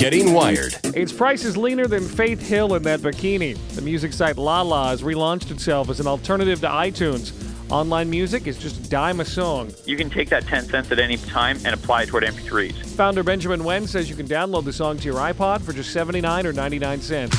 Getting Wired. Its price is leaner than Faith Hill in that bikini. The music site Lala has relaunched itself as an alternative to iTunes. Online music is just a dime a song. You can take that 10 cents at any time and apply it toward MP3s. Founder Benjamin Wen says you can download the song to your iPod for just 79 or 99 cents.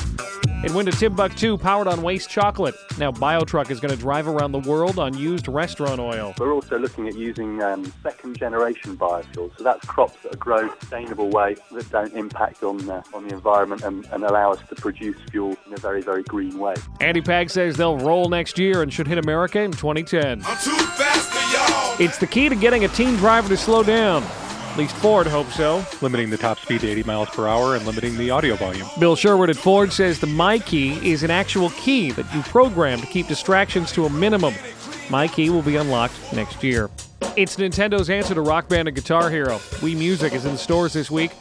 It went to Timbuktu, powered on waste chocolate. Now, BioTruck is going to drive around the world on used restaurant oil. We're also looking at using um, second generation biofuels. So that's crops that are grown in a sustainable way that don't impact on, uh, on the environment and, and allow us to produce fuel in a very, very green way. Andy Pag says they'll roll next year and should hit America in 2010. It's the key to getting a teen driver to slow down. At least Ford hopes so. limiting the top speed to 80 miles per hour and limiting the audio volume. Bill Sherwood at Ford says the My Key is an actual key that you program to keep distractions to a minimum. My Key will be unlocked next year. It's Nintendo's answer to Rock Band and Guitar Hero. Wii Music is in stores this week.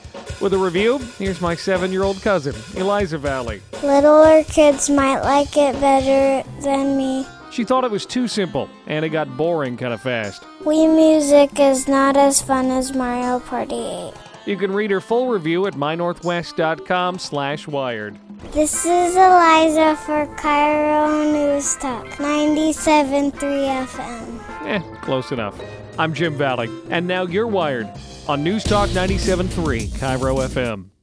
With a review, here's my seven year old cousin, Eliza Valley. Littler kids might like it better than me. She thought it was too simple, and it got boring kind of fast. Wii music is not as fun as Mario Party 8. You can read her full review at mynorthwest.com slash wired. This is Eliza for KIRO News Talk 97.3 FM. Eh, close enough. I'm Jim Valley, and now you're wired on News Talk 97.3 KIRO FM.